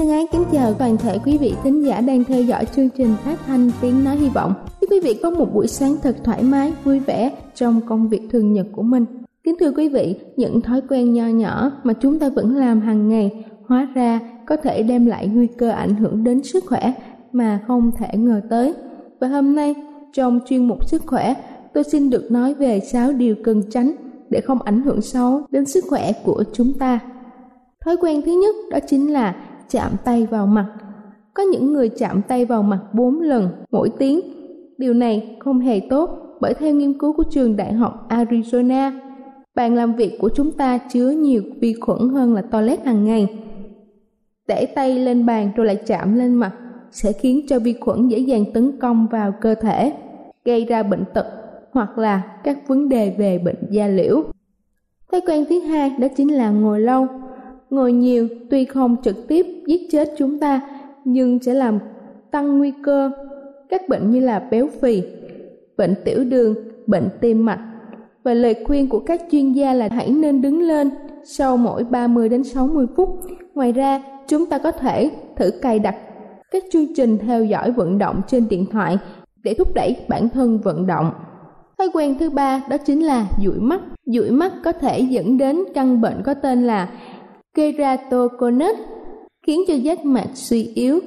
Thân ái kính chào toàn thể quý vị thính giả đang theo dõi chương trình phát thanh tiếng nói hy vọng. Chúc quý vị có một buổi sáng thật thoải mái, vui vẻ trong công việc thường nhật của mình. Kính thưa quý vị, những thói quen nho nhỏ mà chúng ta vẫn làm hàng ngày hóa ra có thể đem lại nguy cơ ảnh hưởng đến sức khỏe mà không thể ngờ tới. Và hôm nay, trong chuyên mục sức khỏe, tôi xin được nói về 6 điều cần tránh để không ảnh hưởng xấu đến sức khỏe của chúng ta. Thói quen thứ nhất đó chính là chạm tay vào mặt. Có những người chạm tay vào mặt 4 lần mỗi tiếng. Điều này không hề tốt bởi theo nghiên cứu của trường đại học Arizona, bàn làm việc của chúng ta chứa nhiều vi khuẩn hơn là toilet hàng ngày. Để tay lên bàn rồi lại chạm lên mặt sẽ khiến cho vi khuẩn dễ dàng tấn công vào cơ thể, gây ra bệnh tật hoặc là các vấn đề về bệnh da liễu. Thói quen thứ hai đó chính là ngồi lâu ngồi nhiều tuy không trực tiếp giết chết chúng ta nhưng sẽ làm tăng nguy cơ các bệnh như là béo phì, bệnh tiểu đường, bệnh tim mạch. Và lời khuyên của các chuyên gia là hãy nên đứng lên sau mỗi 30 đến 60 phút. Ngoài ra, chúng ta có thể thử cài đặt các chương trình theo dõi vận động trên điện thoại để thúc đẩy bản thân vận động. Thói quen thứ ba đó chính là dụi mắt. Dụi mắt có thể dẫn đến căn bệnh có tên là keratoconus khiến cho giác mạc suy yếu.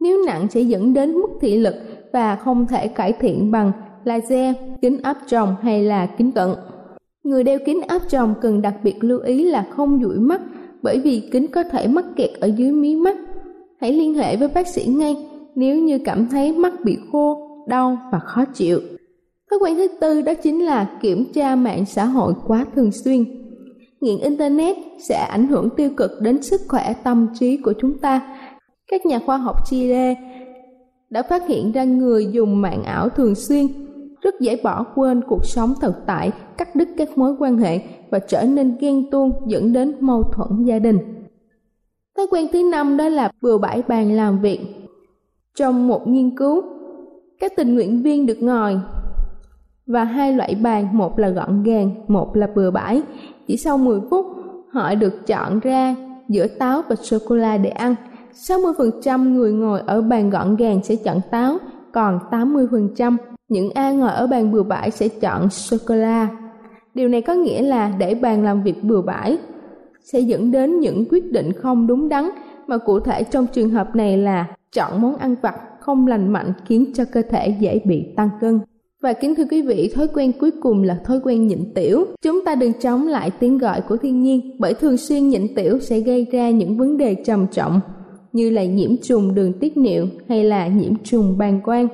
Nếu nặng sẽ dẫn đến mất thị lực và không thể cải thiện bằng laser, kính áp tròng hay là kính cận. Người đeo kính áp tròng cần đặc biệt lưu ý là không dụi mắt bởi vì kính có thể mắc kẹt ở dưới mí mắt. Hãy liên hệ với bác sĩ ngay nếu như cảm thấy mắt bị khô, đau và khó chịu. Thói quen thứ tư đó chính là kiểm tra mạng xã hội quá thường xuyên nghiện internet sẽ ảnh hưởng tiêu cực đến sức khỏe tâm trí của chúng ta. Các nhà khoa học chile đã phát hiện ra người dùng mạng ảo thường xuyên, rất dễ bỏ quên cuộc sống thực tại, cắt đứt các mối quan hệ và trở nên ghen tuông dẫn đến mâu thuẫn gia đình. Thói quen thứ năm đó là bừa bãi bàn làm việc. Trong một nghiên cứu, các tình nguyện viên được ngồi và hai loại bàn, một là gọn gàng, một là bừa bãi chỉ sau 10 phút, họ được chọn ra giữa táo và sô-cô-la để ăn. 60% người ngồi ở bàn gọn gàng sẽ chọn táo, còn 80% những ai ngồi ở bàn bừa bãi sẽ chọn sô-cô-la. Điều này có nghĩa là để bàn làm việc bừa bãi sẽ dẫn đến những quyết định không đúng đắn mà cụ thể trong trường hợp này là chọn món ăn vặt không lành mạnh khiến cho cơ thể dễ bị tăng cân. Và kính thưa quý vị, thói quen cuối cùng là thói quen nhịn tiểu. Chúng ta đừng chống lại tiếng gọi của thiên nhiên, bởi thường xuyên nhịn tiểu sẽ gây ra những vấn đề trầm trọng như là nhiễm trùng đường tiết niệu hay là nhiễm trùng bàng quang.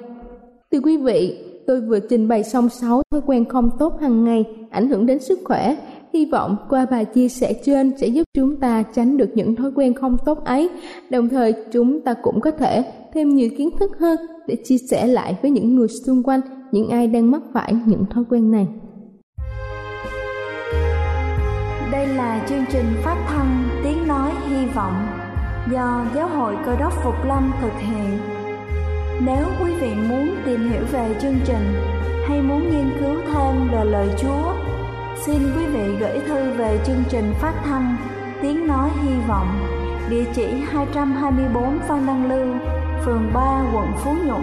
Thưa quý vị, tôi vừa trình bày xong 6 thói quen không tốt hàng ngày ảnh hưởng đến sức khỏe. Hy vọng qua bài chia sẻ trên sẽ giúp chúng ta tránh được những thói quen không tốt ấy, đồng thời chúng ta cũng có thể thêm nhiều kiến thức hơn để chia sẻ lại với những người xung quanh, những ai đang mắc phải những thói quen này. Đây là chương trình phát thanh Tiếng Nói Hy Vọng do Giáo hội Cơ đốc Phục Lâm thực hiện. Nếu quý vị muốn tìm hiểu về chương trình hay muốn nghiên cứu thêm về lời Chúa, xin quý vị gửi thư về chương trình phát thanh Tiếng Nói Hy Vọng, địa chỉ 224 Phan Đăng Lưu, phường 3, quận Phú Nhuận,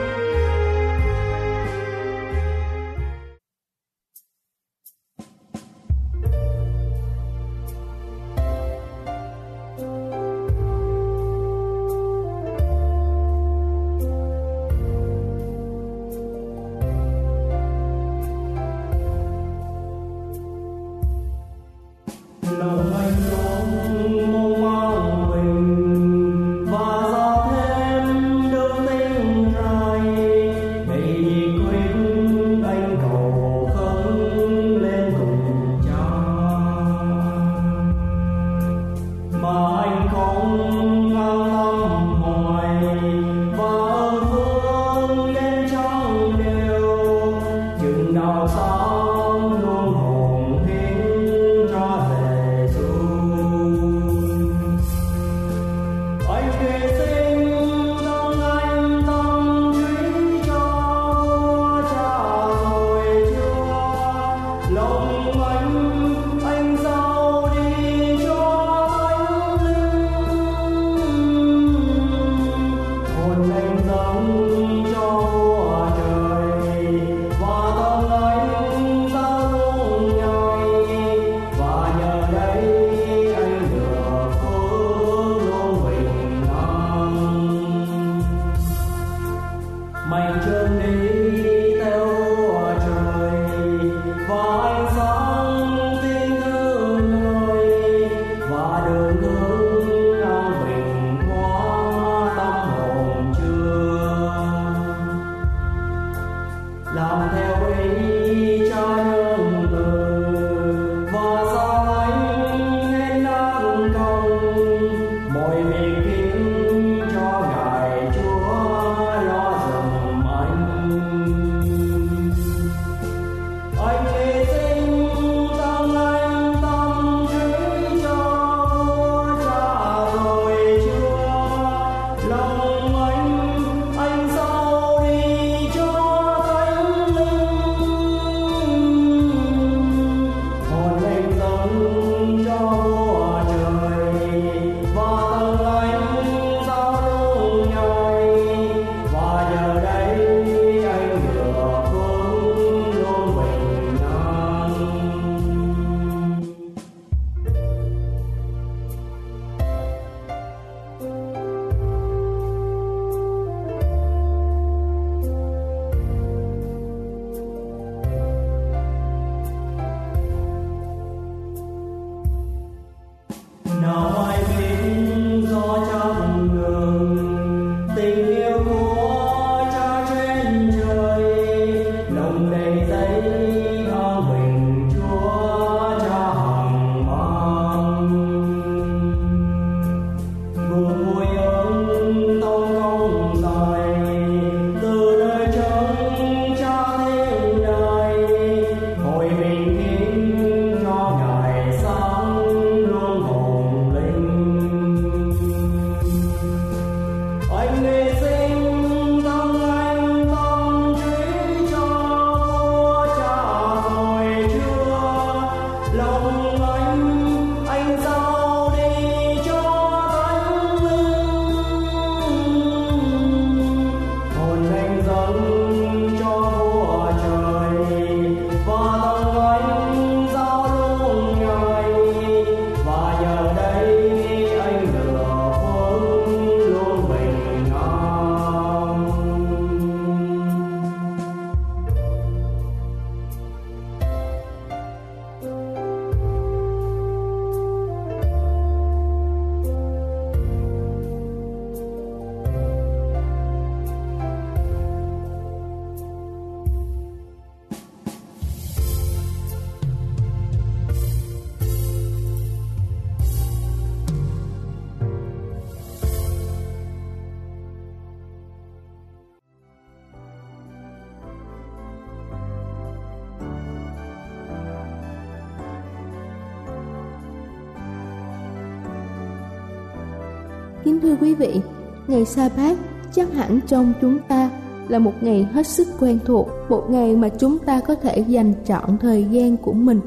Thưa quý vị, ngày sa bát chắc hẳn trong chúng ta là một ngày hết sức quen thuộc, một ngày mà chúng ta có thể dành trọn thời gian của mình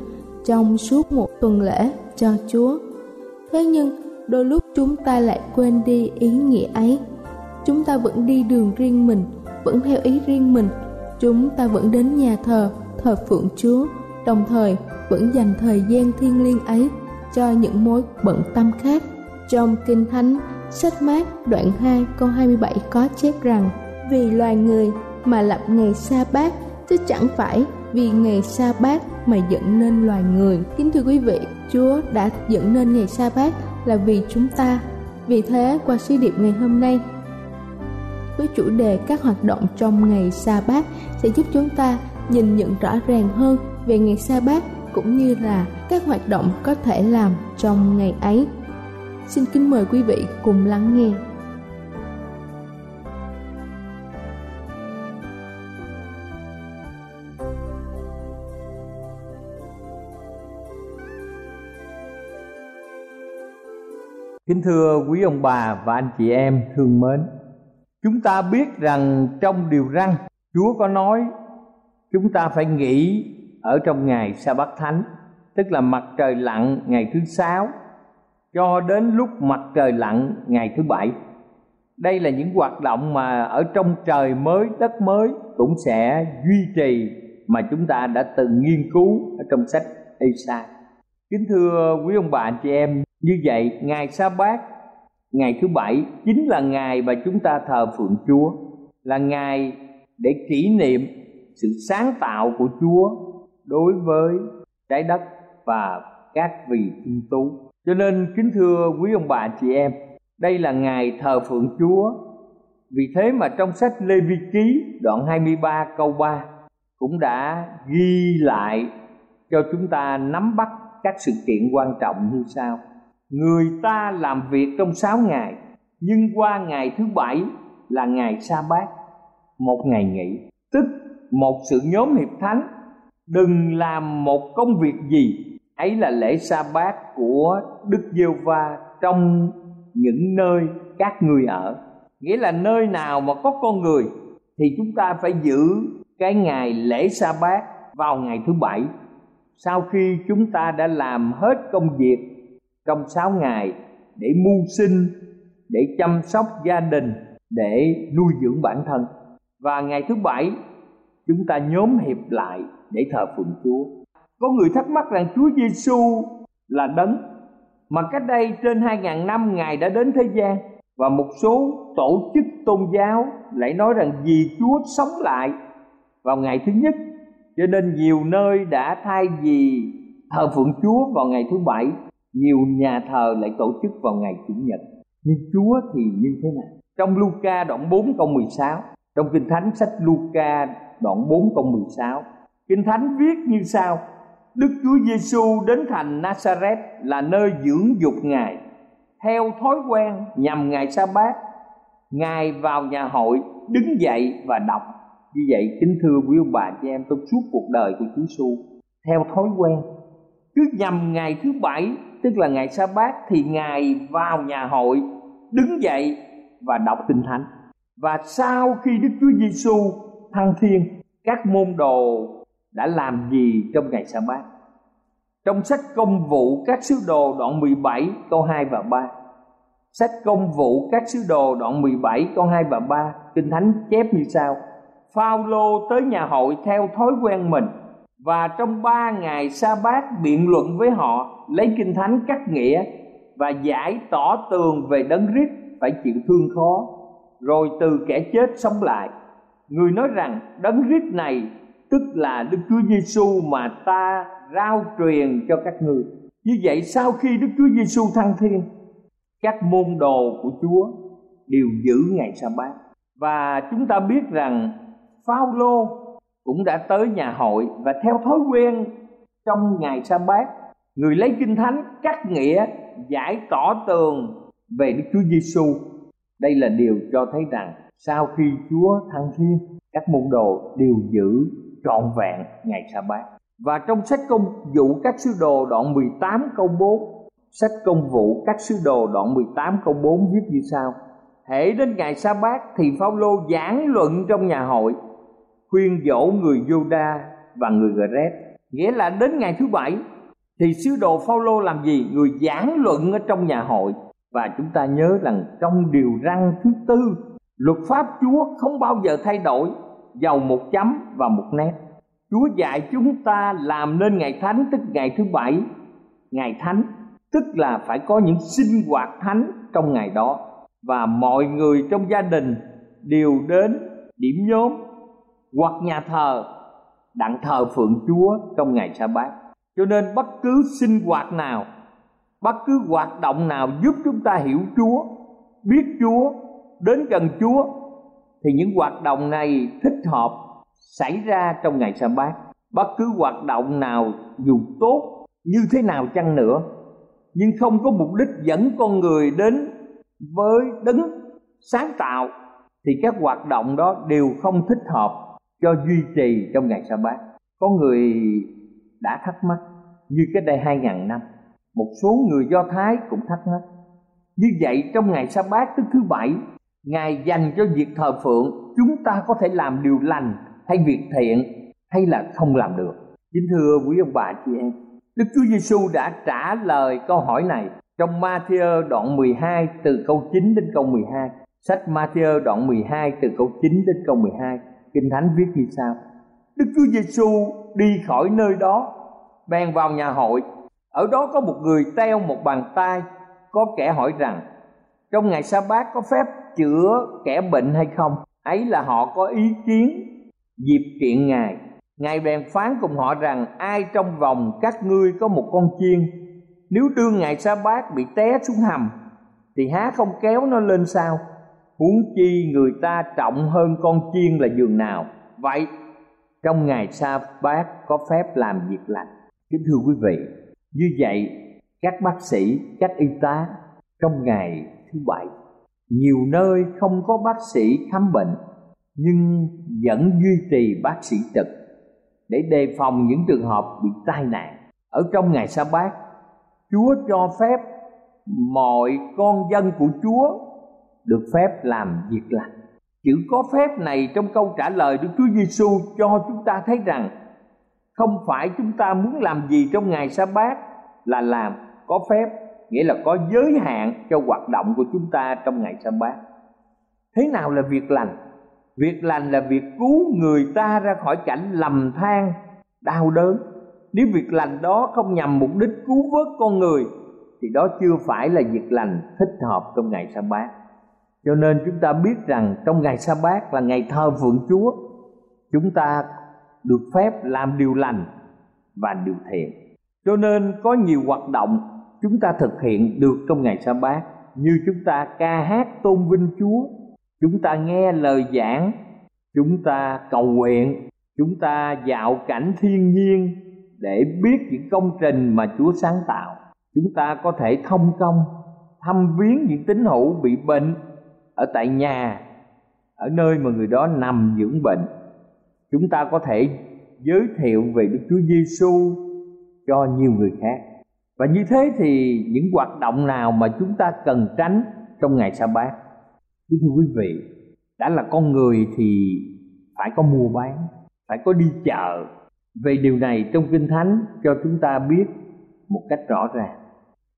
trong suốt một tuần lễ cho Chúa. Thế nhưng, đôi lúc chúng ta lại quên đi ý nghĩa ấy. Chúng ta vẫn đi đường riêng mình, vẫn theo ý riêng mình. Chúng ta vẫn đến nhà thờ, thờ phượng Chúa, đồng thời vẫn dành thời gian thiêng liêng ấy cho những mối bận tâm khác. Trong Kinh Thánh, sách mát đoạn 2 câu 27 có chép rằng Vì loài người mà lập ngày sa bát chứ chẳng phải vì ngày sa bát mà dựng nên loài người. Kính thưa quý vị, Chúa đã dựng nên ngày sa bát là vì chúng ta. Vì thế, qua sứ điệp ngày hôm nay, với chủ đề các hoạt động trong ngày sa bát sẽ giúp chúng ta nhìn nhận rõ ràng hơn về ngày sa bát cũng như là các hoạt động có thể làm trong ngày ấy. Xin kính mời quý vị cùng lắng nghe. Kính thưa quý ông bà và anh chị em thương mến, Chúng ta biết rằng trong điều răn Chúa có nói, Chúng ta phải nghỉ ở trong ngày sa bát thánh, Tức là mặt trời lặn ngày thứ sáu cho đến lúc mặt trời lặn ngày thứ bảy Đây là những hoạt động mà ở trong trời mới, đất mới Cũng sẽ duy trì mà chúng ta đã từng nghiên cứu ở trong sách Esa Kính thưa quý ông bà anh chị em như vậy ngày sa bát ngày thứ bảy chính là ngày mà chúng ta thờ phượng chúa là ngày để kỷ niệm sự sáng tạo của chúa đối với trái đất và các vị thiên tú. Cho nên kính thưa quý ông bà chị em, đây là ngày thờ phượng chúa. Vì thế mà trong sách Lê Vi Ký đoạn 23 câu 3 cũng đã ghi lại cho chúng ta nắm bắt các sự kiện quan trọng như sau. Người ta làm việc trong sáu ngày, nhưng qua ngày thứ bảy là ngày sa bát, một ngày nghỉ. Tức một sự nhóm hiệp thánh, đừng làm một công việc gì ấy là lễ sa bát của đức giê va trong những nơi các người ở. Nghĩa là nơi nào mà có con người thì chúng ta phải giữ cái ngày lễ sa bát vào ngày thứ bảy. Sau khi chúng ta đã làm hết công việc trong sáu ngày để mưu sinh, để chăm sóc gia đình, để nuôi dưỡng bản thân. Và ngày thứ bảy, chúng ta nhóm hiệp lại để thờ phượng Chúa. Có người thắc mắc rằng Chúa Giêsu là đấng, mà cách đây trên hai ngàn năm Ngài đã đến thế gian. Và một số tổ chức tôn giáo lại nói rằng vì Chúa sống lại vào ngày thứ nhất, cho nên nhiều nơi đã thay vì thờ phượng Chúa vào ngày thứ bảy, nhiều nhà thờ lại tổ chức vào ngày chủ nhật. Nhưng Chúa thì như thế nào? Trong Luca đoạn 4 câu 16 trong Kinh Thánh sách Luca đoạn 4 câu 16 Kinh Thánh viết như sau. Đức Chúa Giêsu đến thành Nazareth là nơi dưỡng dục Ngài. Theo thói quen nhằm ngày sa bát Ngài vào nhà hội, đứng dậy và đọc. Như vậy, kính thưa quý ông bà chị em trong suốt cuộc đời của Chúa Giêsu theo thói quen, cứ nhằm ngày thứ bảy, tức là ngày sa bát thì ngài vào nhà hội, đứng dậy và đọc kinh thánh. Và sau khi đức chúa giêsu thăng thiên, các môn đồ đã làm gì trong ngày sa bát trong sách công vụ các sứ đồ đoạn 17 câu 2 và 3 Sách công vụ các sứ đồ đoạn 17 câu 2 và 3 Kinh Thánh chép như sau. Phaolô tới nhà hội theo thói quen mình, và trong ba ngày sa bát biện luận với họ, lấy kinh thánh cắt nghĩa và giải tỏ tường về đấng rít phải chịu thương khó. Rồi từ kẻ chết sống lại. Người nói rằng, đấng rít này tức là đức chúa giêsu mà ta rao truyền cho các người như vậy sau khi đức chúa giêsu thăng thiên các môn đồ của chúa đều giữ ngày sa bát và chúng ta biết rằng Phaolô cũng đã tới nhà hội và theo thói quen trong ngày sa bát người lấy kinh thánh cắt nghĩa giải tỏ tường về Đức Chúa Giêsu. Đây là điều cho thấy rằng sau khi Chúa thăng thiên, các môn đồ đều giữ trọn vẹn ngày sa bát. Và trong sách công vụ các sứ đồ đoạn 18 câu 4 sách công vụ các sứ đồ đoạn 18 câu 4 viết như sau. Hễ đến ngày sa bát thì Phaolô giảng luận trong nhà hội, khuyên dỗ người Juda và người Gret nghĩa là đến ngày thứ bảy thì sứ đồ Phaolô làm gì? Người giảng luận ở trong nhà hội. Và chúng ta nhớ rằng trong điều răn thứ tư, luật pháp Chúa không bao giờ thay đổi dầu một chấm và một nét Chúa dạy chúng ta làm nên ngày thánh tức ngày thứ bảy ngày thánh tức là phải có những sinh hoạt thánh trong ngày đó và mọi người trong gia đình đều đến điểm nhóm hoặc nhà thờ đặng thờ phượng Chúa trong ngày sa bát. Cho nên bất cứ sinh hoạt nào, bất cứ hoạt động nào giúp chúng ta hiểu Chúa, biết Chúa, đến gần Chúa thì những hoạt động này thích hợp xảy ra trong ngày sa bát. Bất cứ hoạt động nào dù tốt như thế nào chăng nữa, nhưng không có mục đích dẫn con người đến với đấng sáng tạo, thì các hoạt động đó đều không thích hợp cho duy trì trong ngày sa bát có người đã thắc mắc như cách đây hai ngàn năm, một số người do thái cũng thắc mắc, như vậy trong ngày sa bát tức thứ bảy ngài dành cho việc thờ phượng, chúng ta có thể làm điều lành hay việc thiện hay là không làm được. Chính thưa quý ông bà chị em, đức chúa giêsu đã trả lời câu hỏi này trong Matthew đoạn 12 từ câu 9 đến câu 12 sách Matthew đoạn 12 từ câu 9 đến câu 12 Kinh Thánh viết như sau. Đức Chúa Giêsu đi khỏi nơi đó, bèn vào nhà hội. Ở đó có một người teo một bàn tay, có kẻ hỏi rằng, trong ngày sa bát có phép chữa kẻ bệnh hay không. Ấy là họ có ý kiến dịp kiện ngài. Ngài bèn phán cùng họ rằng, ai trong vòng các ngươi có một con chiên, nếu đương ngày sa bát bị té xuống hầm, thì há không kéo nó lên sao? Huống chi người ta trọng hơn con chiên là giường nào. Vậy, trong ngày sa bát có phép làm việc lành. Kính thưa quý vị, như vậy, các bác sĩ, các y tá, trong ngày thứ bảy nhiều nơi không có bác sĩ khám bệnh, nhưng vẫn duy trì bác sĩ trực để đề phòng những trường hợp bị tai nạn. Ở trong ngày sa bát, chúa cho phép mọi con dân của chúa được phép làm việc lành. Chữ có phép này trong câu trả lời Đức Chúa Giêsu cho chúng ta thấy rằng không phải chúng ta muốn làm gì trong ngày sa bát là làm, có phép nghĩa là có giới hạn cho hoạt động của chúng ta trong ngày sa bát thế nào là việc lành? Việc lành là việc cứu người ta ra khỏi cảnh lầm than, đau đớn. Nếu việc lành đó không nhằm mục đích cứu vớt con người, thì đó chưa phải là việc lành thích hợp trong ngày sa bát cho nên chúng ta biết rằng trong ngày sa bát là ngày thờ phượng chúa, chúng ta được phép làm điều lành và điều thiện. Cho nên có nhiều hoạt động chúng ta thực hiện được trong ngày sa bát. Như chúng ta ca hát tôn vinh chúa, chúng ta nghe lời giảng, chúng ta cầu nguyện, chúng ta dạo cảnh thiên nhiên để biết những công trình mà chúa sáng tạo. Chúng ta có thể thông công, thăm viếng những tín hữu bị bệnh ở tại nhà, ở nơi mà người đó nằm dưỡng bệnh. Chúng ta có thể giới thiệu về Đức Chúa Giêsu cho nhiều người khác và như thế thì những hoạt động nào mà chúng ta cần tránh trong ngày sa bát? Kính thưa quý vị, đã là con người thì phải có mua bán, phải có đi chợ. Về điều này trong kinh thánh cho chúng ta biết một cách rõ ràng.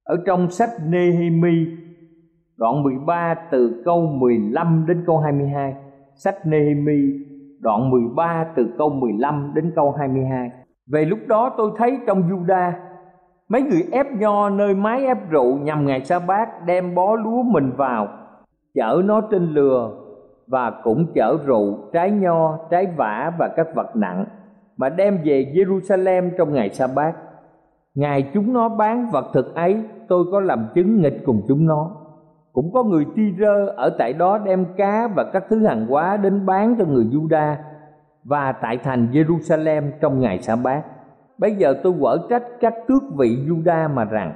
Ở trong sách Nehemi, đoạn 13 từ câu 15 đến câu 22 sách Nehemi, đoạn 13 từ câu 15 đến câu 22 về lúc đó tôi thấy trong Juda mấy người ép nho nơi mái ép rượu nhằm ngày sa bát đem bó lúa mình vào. Chở nó trên lừa và cũng chở rượu, trái nho, trái vả và các vật nặng mà đem về Jerusalem trong ngày sa bát. Ngày chúng nó bán vật thực ấy, tôi có làm chứng nghịch cùng chúng nó. Cũng có người ti rơ ở tại đó đem cá và các thứ hàng hóa đến bán cho người Juda và tại thành Jerusalem trong ngày sa bát bây giờ tôi quở trách các tước vị Juda mà rằng,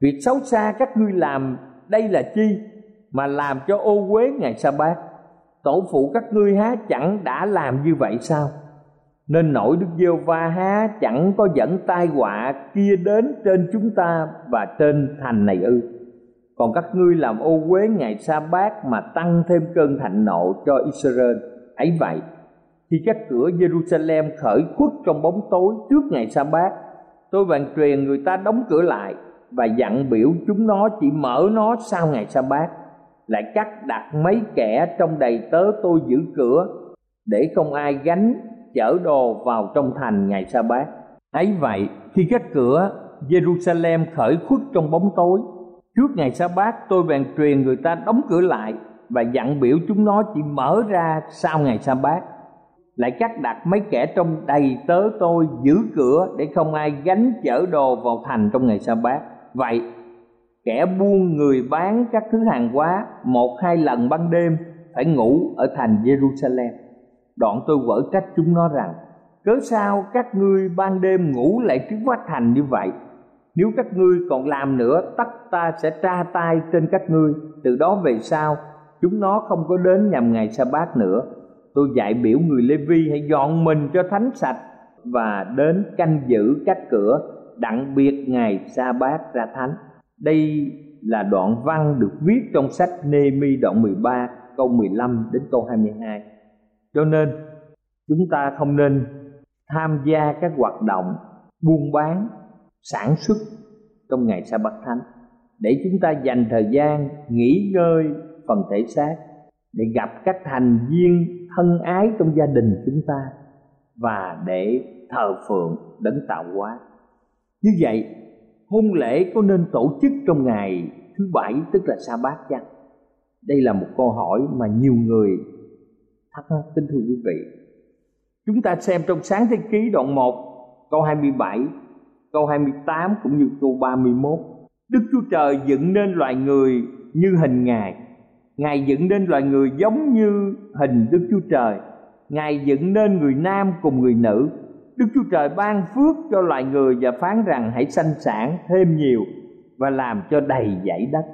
việc xấu xa các ngươi làm, đây là chi? Mà làm cho ô uế ngày sa bát. Tổ phụ các ngươi há chẳng đã làm như vậy sao? Nên nổi đức giê va há chẳng có dẫn tai họa kia đến trên chúng ta và trên thành này ư? Còn các ngươi làm ô uế ngày sa bát mà tăng thêm cơn thạnh nộ cho Israel. Ấy vậy khi các cửa Jerusalem khởi khuất trong bóng tối trước ngày sa bát tôi bàn truyền người ta đóng cửa lại và dặn biểu chúng nó chỉ mở nó sau ngày sa bát lại cắt đặt mấy kẻ trong đầy tớ tôi giữ cửa, để không ai gánh chở đồ vào trong thành ngày sa bát ấy vậy, khi các cửa Jerusalem khởi khuất trong bóng tối, trước ngày sa bát tôi bèn truyền người ta đóng cửa lại và dặn biểu chúng nó chỉ mở ra sau ngày sa bát lại cắt đặt mấy kẻ trong đầy tớ tôi giữ cửa để không ai gánh chở đồ vào thành trong ngày sa bát. Vậy, kẻ buôn người bán các thứ hàng hóa một hai lần ban đêm phải ngủ ở thành Jerusalem. Đoạn tôi vỡ trách chúng nó rằng, cớ sao các ngươi ban đêm ngủ lại trước vách thành như vậy? Nếu các ngươi còn làm nữa, tất ta sẽ tra tay trên các ngươi. Từ đó về sau, chúng nó không có đến nhằm ngày sa bát nữa tôi dạy biểu người lê vi hãy dọn mình cho thánh sạch và đến canh giữ các cửa, đặng biệt ngày sa bát ra thánh. Đây là đoạn văn được viết trong sách Nê-mi đoạn 13 câu 15 đến câu 22 cho nên, chúng ta không nên tham gia các hoạt động buôn bán, sản xuất trong ngày sa bát thánh. Để chúng ta dành thời gian nghỉ ngơi phần thể xác, để gặp các thành viên thân ái trong gia đình chúng ta và để thờ phượng đấng tạo hóa. Như vậy, hôn lễ có nên tổ chức trong ngày thứ bảy, tức là sa bát chăng? Đây là một câu hỏi mà nhiều người thắc mắc kính thưa quý vị. Chúng ta xem trong sáng thế ký đoạn 1 câu 27 câu 28 cũng như câu 31 Đức Chúa Trời dựng nên loài người như hình Ngài. Ngài dựng nên loài người giống như hình Đức Chúa Trời Ngài dựng nên người nam cùng người nữ Đức Chúa Trời ban phước cho loài người và phán rằng hãy sanh sản thêm nhiều và làm cho đầy dãy đất.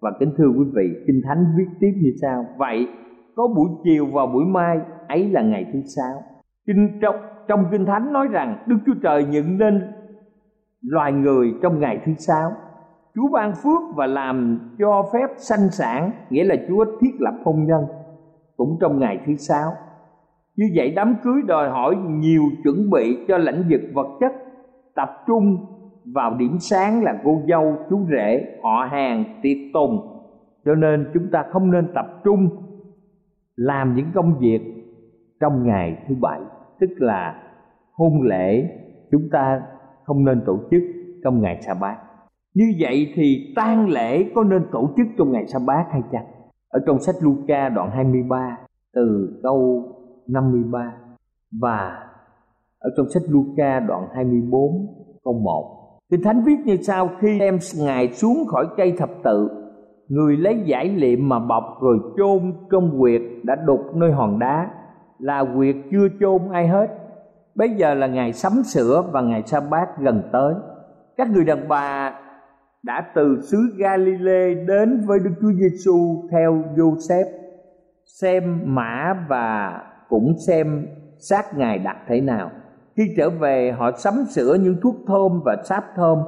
Và kính thưa quý vị, Kinh Thánh viết tiếp như sau: Vậy có buổi chiều và buổi mai ấy là ngày thứ sáu. Kinh trong trong Kinh Thánh nói rằng Đức Chúa Trời dựng nên loài người trong ngày thứ sáu. Chúa ban phước và làm cho phép sanh sản, nghĩa là Chúa thiết lập hôn nhân cũng trong ngày thứ sáu. Như vậy đám cưới đòi hỏi nhiều chuẩn bị cho lãnh vực vật chất tập trung vào điểm sáng là cô dâu chú rể họ hàng tiệc tùng. Cho nên chúng ta không nên tập trung làm những công việc trong ngày thứ bảy tức là hôn lễ chúng ta không nên tổ chức trong ngày sa bát như vậy thì tang lễ có nên tổ chức trong ngày sa bát hay chăng? Ở trong sách Luca đoạn 23 từ câu 53 và ở trong sách Luca đoạn 24 câu 1 Kinh Thánh viết như sau, khi đem Ngài xuống khỏi cây thập tự, Người lấy giải liệm mà bọc rồi chôn trong quyệt đã đục nơi hòn đá, Là quyệt chưa chôn ai hết. Bây giờ là ngày sắm sửa và ngày sa bát gần tới. Các người đàn bà đã từ xứ Galilee đến với Đức Chúa Giêsu theo Joseph xem mã và cũng xem xác ngài đặt thế nào. Khi trở về, họ sắm sửa những thuốc thơm và sáp thơm.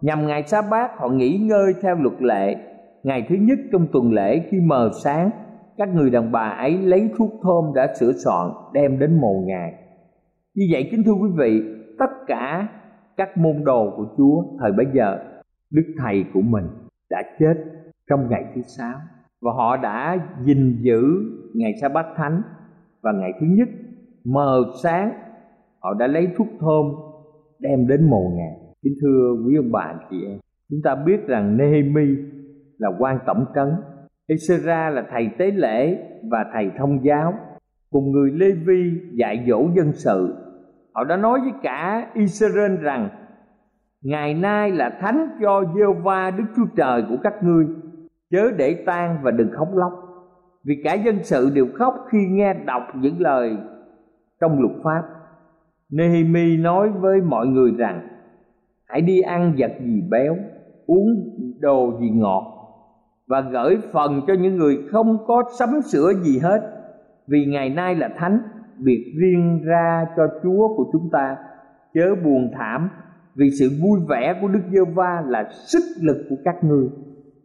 Nhằm ngày sa bát, họ nghỉ ngơi theo luật lệ, ngày thứ nhất trong tuần lễ khi mờ sáng. Các người đàn bà ấy lấy thuốc thơm đã sửa soạn, đem đến mồ ngài. Như vậy, kính thưa quý vị, tất cả các môn đồ của chúa thời bấy giờ đức thầy của mình đã chết trong ngày thứ sáu và họ đã gìn giữ ngày sa bát thánh. Và ngày thứ nhất, mờ sáng, họ đã lấy thuốc thơm đem đến mồ ngài kính thưa quý ông bà, anh chị em, chúng ta biết rằng Nehemi là quan tổng trấn Ezra là thầy tế lễ và thầy thông giáo. Cùng người Lê Vi dạy dỗ dân sự, họ đã nói với cả Israel rằng ngày nay là thánh cho giê va Đức Chúa Trời của các ngươi. Chớ để tan và đừng khóc lóc, vì cả dân sự đều khóc khi nghe đọc những lời trong luật pháp. Nehemi nói với mọi người rằng, hãy đi ăn vật gì béo, uống đồ gì ngọt, và gửi phần cho những người không có sắm sửa gì hết, vì ngày nay là thánh biệt riêng ra cho Chúa của chúng ta. Chớ buồn thảm vì sự vui vẻ của Đức Giê Va là sức lực của các ngươi.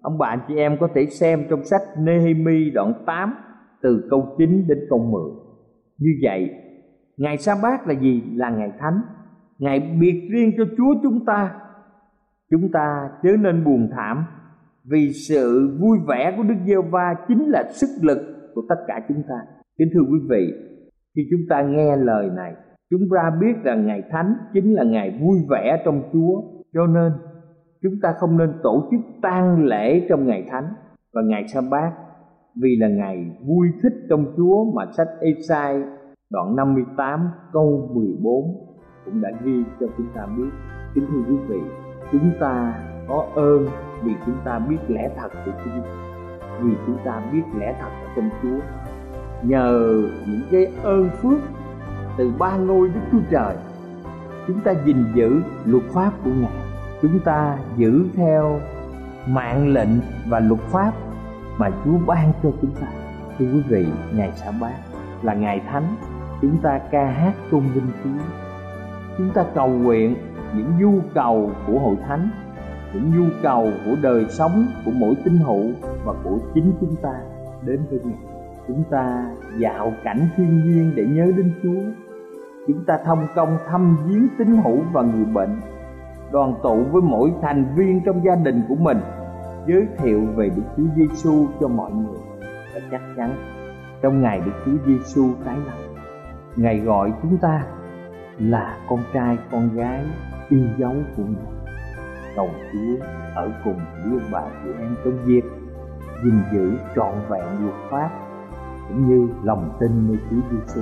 Ông bà anh chị em có thể xem trong sách Nehemi đoạn 8 từ câu 9 đến câu 10. Như vậy, ngày sa bát là gì? Là ngày thánh, ngày biệt riêng cho Chúa chúng ta. Chúng ta chớ nên buồn thảm vì sự vui vẻ của Đức Giê Va chính là sức lực của tất cả chúng ta. Kính thưa quý vị, khi chúng ta nghe lời này, chúng ta biết rằng ngày thánh chính là ngày vui vẻ trong Chúa, cho nên chúng ta không nên tổ chức tang lễ trong ngày thánh và ngày sa bát vì là ngày vui thích trong Chúa mà sách Esai đoạn 58 câu 14 cũng đã ghi cho chúng ta biết. Kính thưa quý vị, chúng ta có ơn vì chúng ta biết lẽ thật của Chúa, vì chúng ta biết lẽ thật ở trong Chúa. Nhờ những cái ơn phước từ ba ngôi Đức Chúa Trời, chúng ta gìn giữ luật pháp của Ngài. Chúng ta giữ theo mạng lệnh và luật pháp mà Chúa ban cho chúng ta. Thưa quý vị, ngày sa bát là ngày thánh, chúng ta ca hát tôn vinh Chúa. Chúng ta cầu nguyện những nhu cầu của hội thánh, những nhu cầu của đời sống của mỗi tín hữu và của chính chúng ta đến với Ngài. Chúng ta dạo cảnh thiên nhiên để nhớ đến Chúa. Chúng ta thông công thăm viếng tín hữu và người bệnh, đoàn tụ với mỗi thành viên trong gia đình của mình giới thiệu về Đức Chúa Giêsu cho mọi người và chắc chắn trong ngày Đức Chúa Giêsu tái lập Ngài gọi chúng ta là con trai con gái yêu dấu của Ngài. Cầu Chúa ở cùng với ông bà chị em trong việc gìn giữ trọn vẹn luật pháp cũng như lòng tin nơi Chúa Giêsu.